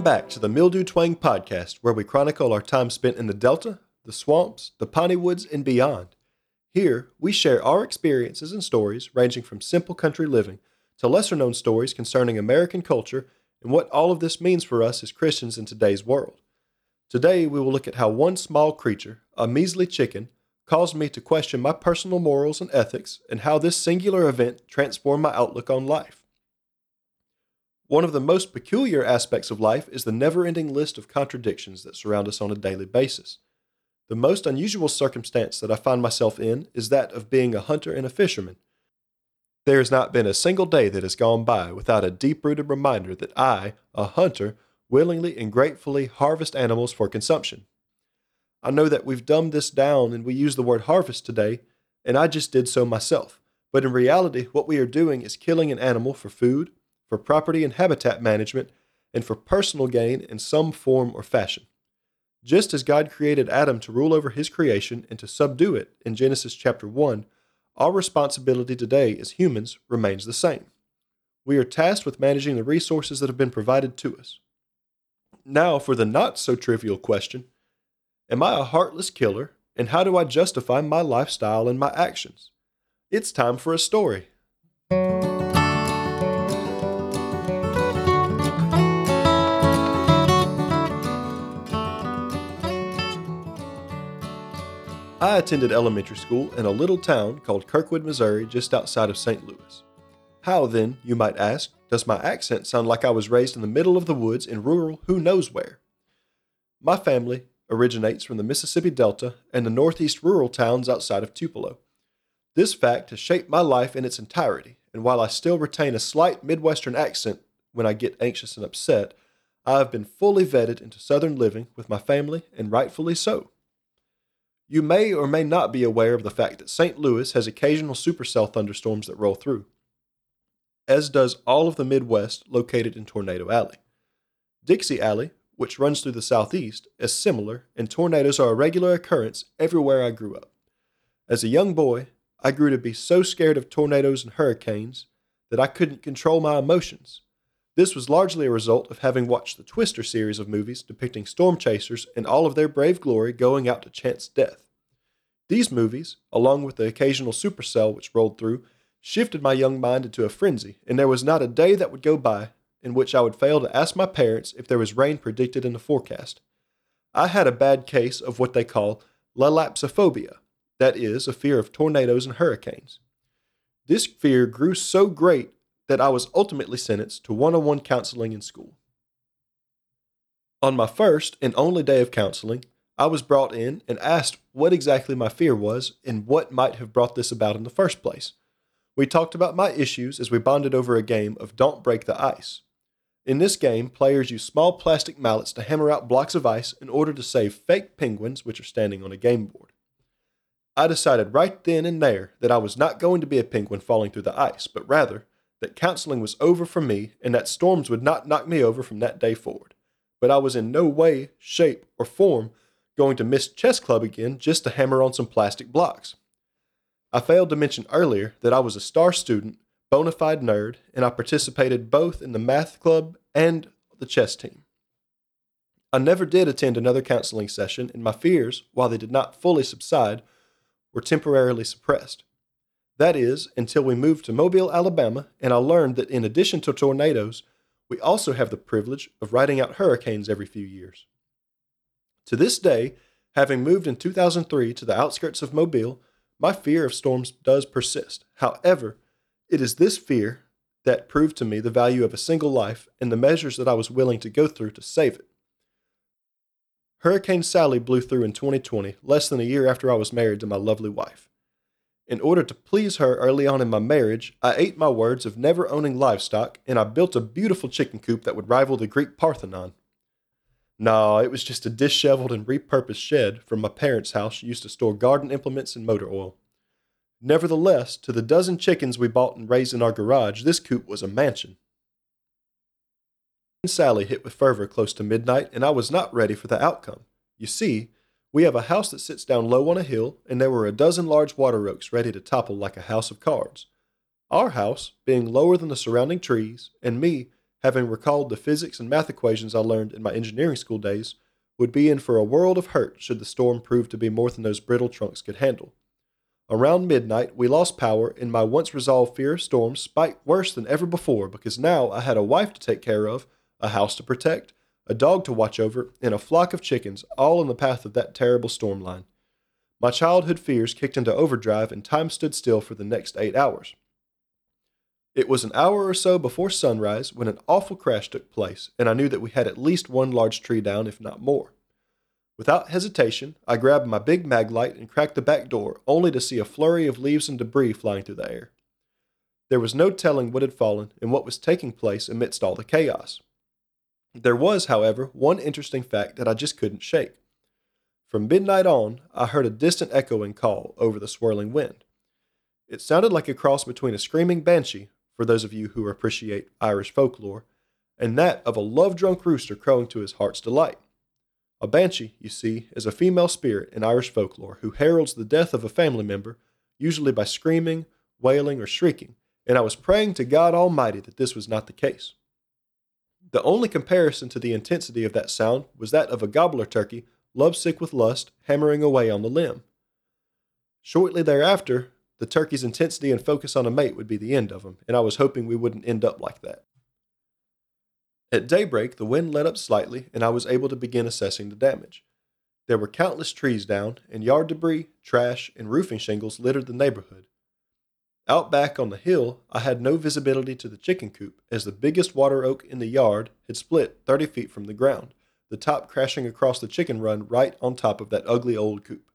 Welcome back to the Mildew Twang podcast, where we chronicle our time spent in the Delta, the swamps, the piney woods, and beyond. Here, we share our experiences and stories ranging from simple country living to lesser known stories concerning American culture and what all of this means for us as Christians in today's world. Today, we will look at how one small creature, a measly chicken, caused me to question my personal morals and ethics and how this singular event transformed my outlook on life. One of the most peculiar aspects of life is the never ending list of contradictions that surround us on a daily basis. The most unusual circumstance that I find myself in is that of being a hunter and a fisherman. There has not been a single day that has gone by without a deep rooted reminder that I, a hunter, willingly and gratefully harvest animals for consumption. I know that we've dumbed this down and we use the word harvest today, and I just did so myself. But in reality, what we are doing is killing an animal for food, for property and habitat management, and for personal gain in some form or fashion. Just as God created Adam to rule over his creation and to subdue it in Genesis chapter 1, our responsibility today as humans remains the same. We are tasked with managing the resources that have been provided to us. Now, for the not so trivial question Am I a heartless killer, and how do I justify my lifestyle and my actions? It's time for a story. I attended elementary school in a little town called Kirkwood, Missouri, just outside of St. Louis. How, then, you might ask, does my accent sound like I was raised in the middle of the woods in rural who knows where? My family originates from the Mississippi Delta and the northeast rural towns outside of Tupelo. This fact has shaped my life in its entirety, and while I still retain a slight Midwestern accent when I get anxious and upset, I have been fully vetted into Southern living with my family, and rightfully so. You may or may not be aware of the fact that St. Louis has occasional supercell thunderstorms that roll through, as does all of the Midwest located in Tornado Alley. Dixie Alley, which runs through the southeast, is similar, and tornadoes are a regular occurrence everywhere I grew up. As a young boy, I grew to be so scared of tornadoes and hurricanes that I couldn't control my emotions. This was largely a result of having watched the Twister series of movies depicting storm chasers in all of their brave glory going out to chance death. These movies, along with the occasional supercell which rolled through, shifted my young mind into a frenzy, and there was not a day that would go by in which I would fail to ask my parents if there was rain predicted in the forecast. I had a bad case of what they call lilapsophobia, that is, a fear of tornadoes and hurricanes. This fear grew so great that I was ultimately sentenced to one on one counseling in school. On my first and only day of counseling, I was brought in and asked what exactly my fear was and what might have brought this about in the first place. We talked about my issues as we bonded over a game of Don't Break the Ice. In this game, players use small plastic mallets to hammer out blocks of ice in order to save fake penguins which are standing on a game board. I decided right then and there that I was not going to be a penguin falling through the ice, but rather that counseling was over for me and that storms would not knock me over from that day forward. But I was in no way, shape, or form going to miss chess club again just to hammer on some plastic blocks. I failed to mention earlier that I was a star student bona fide nerd, and I participated both in the math club and the chess team. I never did attend another counseling session, and my fears, while they did not fully subside, were temporarily suppressed. That is, until we moved to Mobile, Alabama, and I learned that in addition to tornadoes, we also have the privilege of riding out hurricanes every few years. To this day, having moved in 2003 to the outskirts of Mobile, my fear of storms does persist. However, it is this fear that proved to me the value of a single life and the measures that I was willing to go through to save it. Hurricane Sally blew through in 2020, less than a year after I was married to my lovely wife. In order to please her early on in my marriage, I ate my words of never owning livestock and I built a beautiful chicken coop that would rival the Greek Parthenon. No, it was just a disheveled and repurposed shed from my parents' house used to store garden implements and motor oil. Nevertheless, to the dozen chickens we bought and raised in our garage, this coop was a mansion. Sally hit with fervor close to midnight, and I was not ready for the outcome. You see, we have a house that sits down low on a hill, and there were a dozen large water oaks ready to topple like a house of cards. Our house, being lower than the surrounding trees, and me having recalled the physics and math equations I learned in my engineering school days, would be in for a world of hurt should the storm prove to be more than those brittle trunks could handle. Around midnight, we lost power, and my once resolved fear of storms spiked worse than ever before because now I had a wife to take care of, a house to protect, a dog to watch over, and a flock of chickens, all in the path of that terrible storm line. My childhood fears kicked into overdrive, and time stood still for the next eight hours. It was an hour or so before sunrise when an awful crash took place, and I knew that we had at least one large tree down, if not more. Without hesitation, I grabbed my big mag light and cracked the back door, only to see a flurry of leaves and debris flying through the air. There was no telling what had fallen and what was taking place amidst all the chaos. There was, however, one interesting fact that I just couldn't shake. From midnight on, I heard a distant echoing call over the swirling wind. It sounded like a cross between a screaming banshee, for those of you who appreciate Irish folklore, and that of a love drunk rooster crowing to his heart's delight. A banshee, you see, is a female spirit in Irish folklore who heralds the death of a family member, usually by screaming, wailing, or shrieking, and I was praying to God Almighty that this was not the case. The only comparison to the intensity of that sound was that of a gobbler turkey, lovesick with lust, hammering away on the limb. Shortly thereafter, the turkey's intensity and focus on a mate would be the end of him, and I was hoping we wouldn't end up like that. At daybreak, the wind let up slightly, and I was able to begin assessing the damage. There were countless trees down, and yard debris, trash, and roofing shingles littered the neighborhood. Out back on the hill, I had no visibility to the chicken coop, as the biggest water oak in the yard had split 30 feet from the ground, the top crashing across the chicken run right on top of that ugly old coop.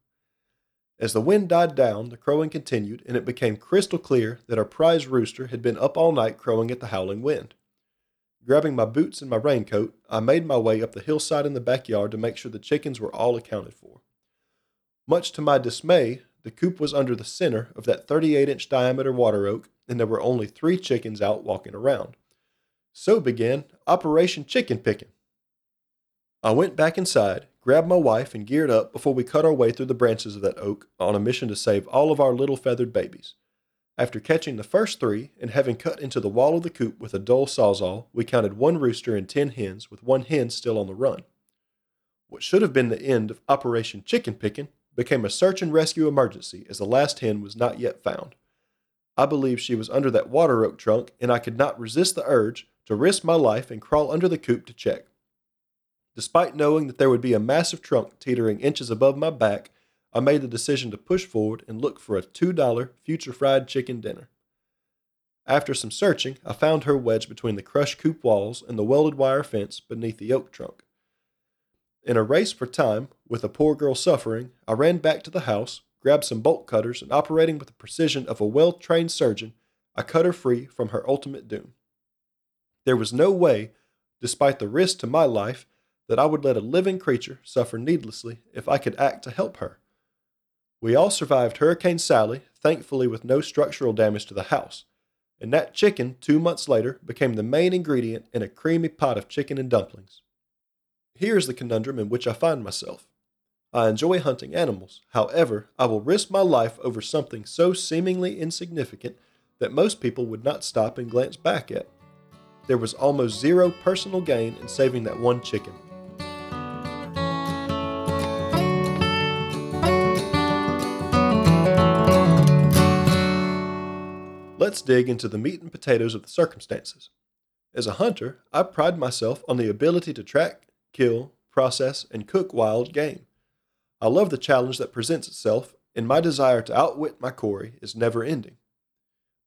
As the wind died down, the crowing continued, and it became crystal clear that our prize rooster had been up all night crowing at the howling wind. Grabbing my boots and my raincoat, I made my way up the hillside in the backyard to make sure the chickens were all accounted for. Much to my dismay, the coop was under the center of that 38 inch diameter water oak, and there were only three chickens out walking around. So began Operation Chicken Picking. I went back inside, grabbed my wife, and geared up before we cut our way through the branches of that oak on a mission to save all of our little feathered babies. After catching the first three and having cut into the wall of the coop with a dull sawzall, we counted one rooster and ten hens, with one hen still on the run. What should have been the end of Operation Chicken Picking became a search and rescue emergency as the last hen was not yet found. I believe she was under that water oak trunk, and I could not resist the urge to risk my life and crawl under the coop to check. Despite knowing that there would be a massive trunk teetering inches above my back, I made the decision to push forward and look for a $2 future fried chicken dinner. After some searching, I found her wedged between the crushed coop walls and the welded wire fence beneath the oak trunk. In a race for time, with a poor girl suffering, I ran back to the house, grabbed some bolt cutters, and operating with the precision of a well trained surgeon, I cut her free from her ultimate doom. There was no way, despite the risk to my life, that I would let a living creature suffer needlessly if I could act to help her. We all survived Hurricane Sally, thankfully with no structural damage to the house. And that chicken, two months later, became the main ingredient in a creamy pot of chicken and dumplings. Here's the conundrum in which I find myself. I enjoy hunting animals. However, I will risk my life over something so seemingly insignificant that most people would not stop and glance back at. There was almost zero personal gain in saving that one chicken. Let's dig into the meat and potatoes of the circumstances. As a hunter, I pride myself on the ability to track, kill, process, and cook wild game. I love the challenge that presents itself, and my desire to outwit my quarry is never ending.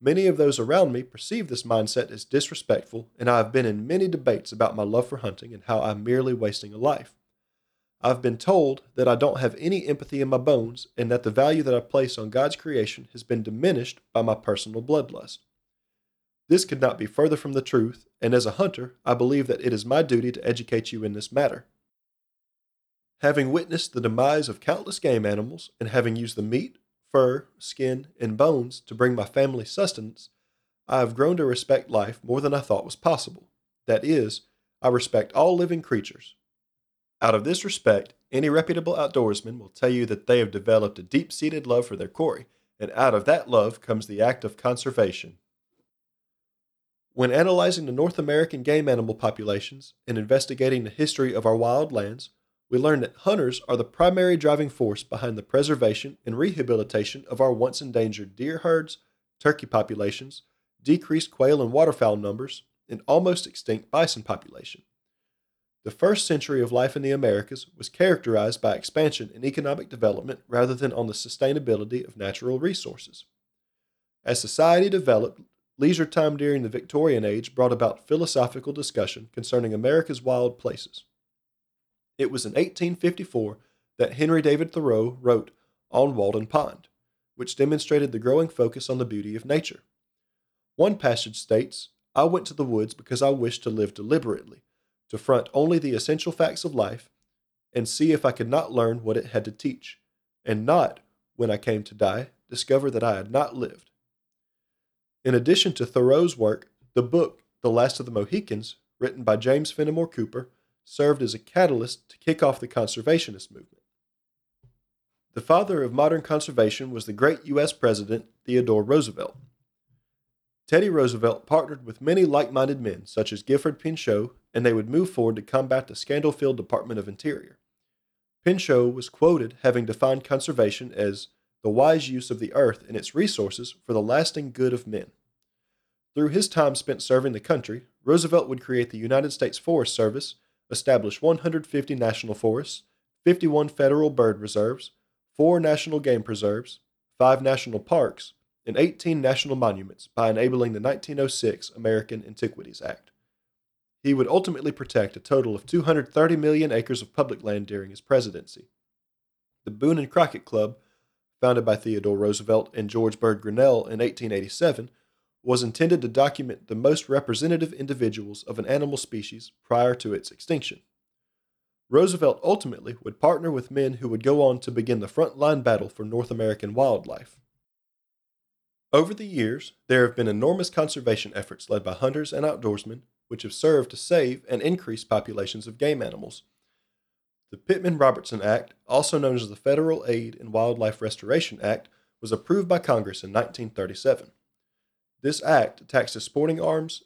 Many of those around me perceive this mindset as disrespectful, and I have been in many debates about my love for hunting and how I'm merely wasting a life. I've been told that I don't have any empathy in my bones and that the value that I place on God's creation has been diminished by my personal bloodlust. This could not be further from the truth, and as a hunter, I believe that it is my duty to educate you in this matter. Having witnessed the demise of countless game animals and having used the meat, fur, skin, and bones to bring my family sustenance, I have grown to respect life more than I thought was possible. That is, I respect all living creatures, out of this respect, any reputable outdoorsman will tell you that they have developed a deep seated love for their quarry, and out of that love comes the act of conservation. When analyzing the North American game animal populations and investigating the history of our wild lands, we learn that hunters are the primary driving force behind the preservation and rehabilitation of our once endangered deer herds, turkey populations, decreased quail and waterfowl numbers, and almost extinct bison population. The first century of life in the Americas was characterized by expansion and economic development rather than on the sustainability of natural resources. As society developed, leisure time during the Victorian Age brought about philosophical discussion concerning America's wild places. It was in 1854 that Henry David Thoreau wrote On Walden Pond, which demonstrated the growing focus on the beauty of nature. One passage states, I went to the woods because I wished to live deliberately, to front only the essential facts of life, and see if I could not learn what it had to teach, and not, when I came to die, discover that I had not lived. In addition to Thoreau's work, the book, The Last of the Mohicans, written by James Fenimore Cooper, served as a catalyst to kick off the conservationist movement. The father of modern conservation was the great U.S. President Theodore Roosevelt. Teddy Roosevelt partnered with many like minded men, such as Gifford Pinchot, and they would move forward to combat the scandal filled Department of Interior. Pinchot was quoted having defined conservation as the wise use of the earth and its resources for the lasting good of men. Through his time spent serving the country, Roosevelt would create the United States Forest Service, establish 150 national forests, 51 federal bird reserves, four national game preserves, five national parks, and 18 national monuments by enabling the 1906 American Antiquities Act. He would ultimately protect a total of 230 million acres of public land during his presidency. The Boone and Crockett Club, founded by Theodore Roosevelt and George Bird Grinnell in 1887, was intended to document the most representative individuals of an animal species prior to its extinction. Roosevelt ultimately would partner with men who would go on to begin the frontline battle for North American wildlife. Over the years, there have been enormous conservation efforts led by hunters and outdoorsmen, which have served to save and increase populations of game animals. The Pittman Robertson Act, also known as the Federal Aid and Wildlife Restoration Act, was approved by Congress in 1937. This act taxes sporting arms,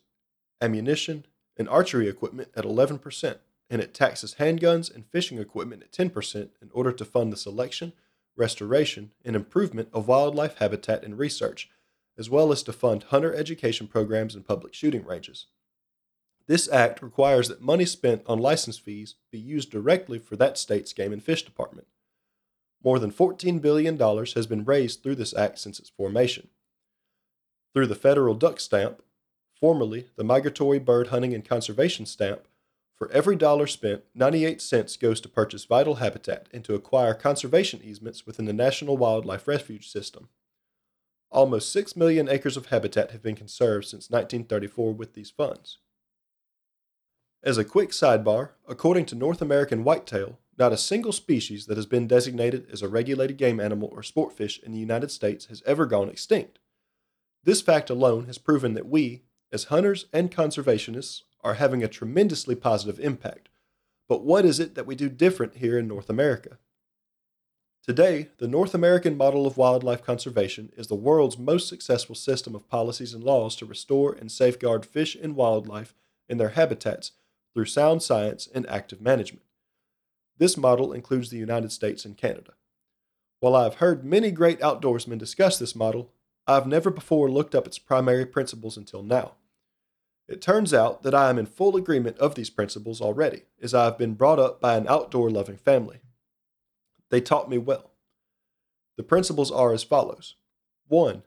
ammunition, and archery equipment at 11%, and it taxes handguns and fishing equipment at 10% in order to fund the selection, restoration, and improvement of wildlife habitat and research, as well as to fund hunter education programs and public shooting ranges. This act requires that money spent on license fees be used directly for that state's game and fish department. More than $14 billion has been raised through this act since its formation through the federal duck stamp, formerly the migratory bird hunting and conservation stamp, for every dollar spent, 98 cents goes to purchase vital habitat and to acquire conservation easements within the National Wildlife Refuge System. Almost 6 million acres of habitat have been conserved since 1934 with these funds. As a quick sidebar, according to North American whitetail, not a single species that has been designated as a regulated game animal or sport fish in the United States has ever gone extinct. This fact alone has proven that we, as hunters and conservationists, are having a tremendously positive impact. But what is it that we do different here in North America? Today, the North American model of wildlife conservation is the world's most successful system of policies and laws to restore and safeguard fish and wildlife in their habitats through sound science and active management. This model includes the United States and Canada. While I have heard many great outdoorsmen discuss this model, I've never before looked up its primary principles until now. It turns out that I am in full agreement of these principles already, as I have been brought up by an outdoor loving family. They taught me well. The principles are as follows 1.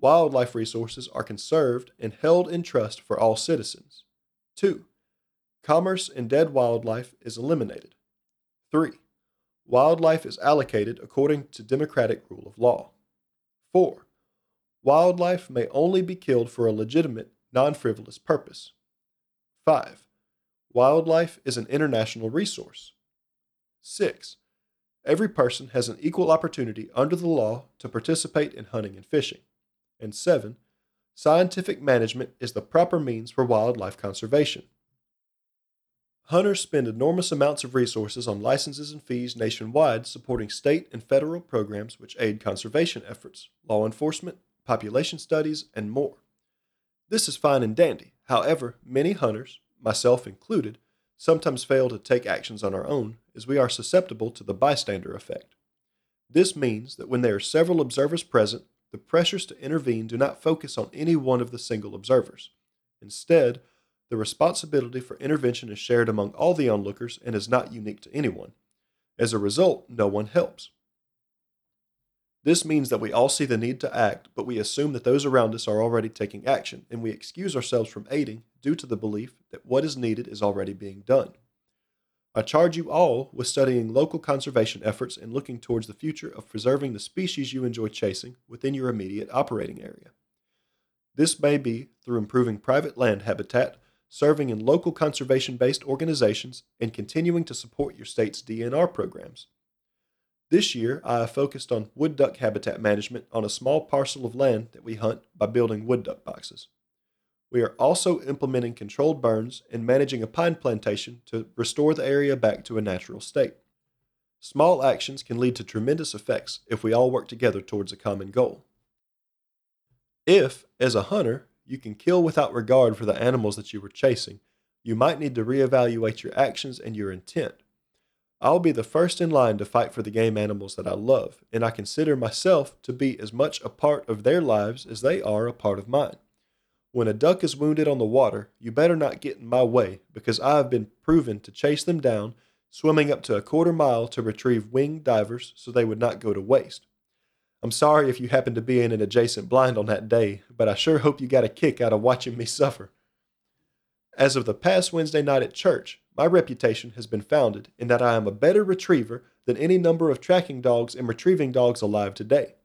Wildlife resources are conserved and held in trust for all citizens. 2. Commerce in dead wildlife is eliminated. 3. Wildlife is allocated according to democratic rule of law. 4. Wildlife may only be killed for a legitimate, non frivolous purpose. 5. Wildlife is an international resource. 6. Every person has an equal opportunity under the law to participate in hunting and fishing. And 7. Scientific management is the proper means for wildlife conservation. Hunters spend enormous amounts of resources on licenses and fees nationwide supporting state and federal programs which aid conservation efforts, law enforcement, population studies, and more. This is fine and dandy. However, many hunters, myself included, sometimes fail to take actions on our own as we are susceptible to the bystander effect. This means that when there are several observers present, the pressures to intervene do not focus on any one of the single observers. Instead, the responsibility for intervention is shared among all the onlookers and is not unique to anyone. As a result, no one helps. This means that we all see the need to act, but we assume that those around us are already taking action, and we excuse ourselves from aiding due to the belief that what is needed is already being done. I charge you all with studying local conservation efforts and looking towards the future of preserving the species you enjoy chasing within your immediate operating area. This may be through improving private land habitat, serving in local conservation based organizations, and continuing to support your state's DNR programs. This year, I have focused on wood duck habitat management on a small parcel of land that we hunt by building wood duck boxes. We are also implementing controlled burns and managing a pine plantation to restore the area back to a natural state. Small actions can lead to tremendous effects if we all work together towards a common goal. If, as a hunter, you can kill without regard for the animals that you were chasing, you might need to reevaluate your actions and your intent. I'll be the first in line to fight for the game animals that I love, and I consider myself to be as much a part of their lives as they are a part of mine. When a duck is wounded on the water, you better not get in my way, because I have been proven to chase them down, swimming up to a quarter mile to retrieve winged divers so they would not go to waste. I'm sorry if you happened to be in an adjacent blind on that day, but I sure hope you got a kick out of watching me suffer. As of the past Wednesday night at church, my reputation has been founded in that I am a better retriever than any number of tracking dogs and retrieving dogs alive today.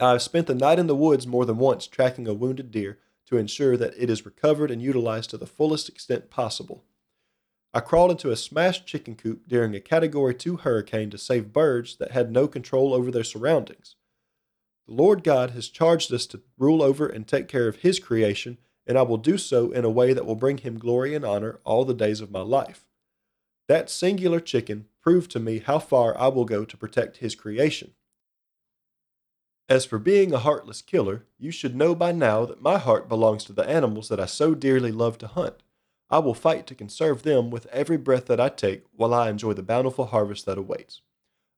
I have spent the night in the woods more than once tracking a wounded deer to ensure that it is recovered and utilized to the fullest extent possible. I crawled into a smashed chicken coop during a Category 2 hurricane to save birds that had no control over their surroundings. The Lord God has charged us to rule over and take care of His creation and I will do so in a way that will bring him glory and honor all the days of my life. That singular chicken proved to me how far I will go to protect his creation. As for being a heartless killer, you should know by now that my heart belongs to the animals that I so dearly love to hunt. I will fight to conserve them with every breath that I take while I enjoy the bountiful harvest that awaits.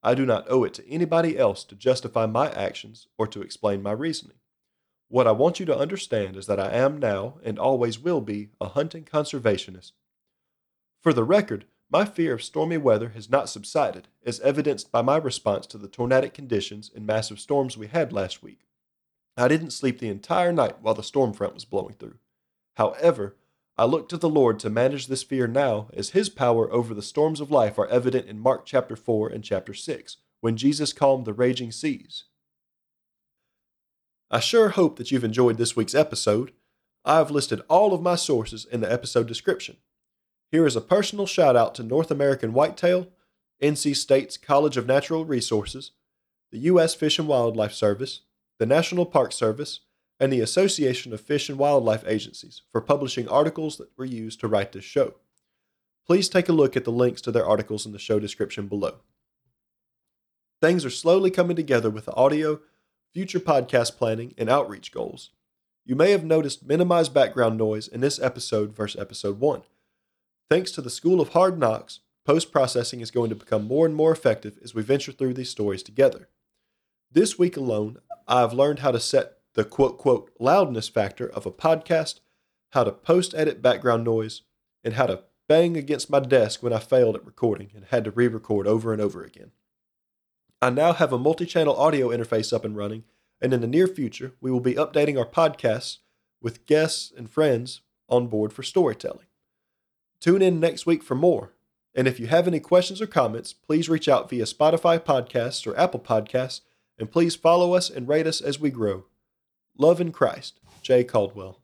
I do not owe it to anybody else to justify my actions or to explain my reasoning. What I want you to understand is that I am now and always will be a hunting conservationist. For the record, my fear of stormy weather has not subsided, as evidenced by my response to the tornadic conditions and massive storms we had last week. I didn't sleep the entire night while the storm front was blowing through. However, I look to the Lord to manage this fear now, as His power over the storms of life are evident in Mark chapter 4 and chapter 6, when Jesus calmed the raging seas. I sure hope that you've enjoyed this week's episode. I have listed all of my sources in the episode description. Here is a personal shout out to North American Whitetail, NC State's College of Natural Resources, the U.S. Fish and Wildlife Service, the National Park Service, and the Association of Fish and Wildlife Agencies for publishing articles that were used to write this show. Please take a look at the links to their articles in the show description below. Things are slowly coming together with the audio future podcast planning, and outreach goals. You may have noticed minimized background noise in this episode versus episode 1. Thanks to the School of Hard Knocks, post processing is going to become more and more effective as we venture through these stories together. This week alone, I have learned how to set the quote, quote, loudness factor of a podcast, how to post edit background noise, and how to bang against my desk when I failed at recording and had to re record over and over again. I now have a multi channel audio interface up and running, and in the near future, we will be updating our podcasts with guests and friends on board for storytelling. Tune in next week for more. And if you have any questions or comments, please reach out via Spotify Podcasts or Apple Podcasts, and please follow us and rate us as we grow. Love in Christ, Jay Caldwell.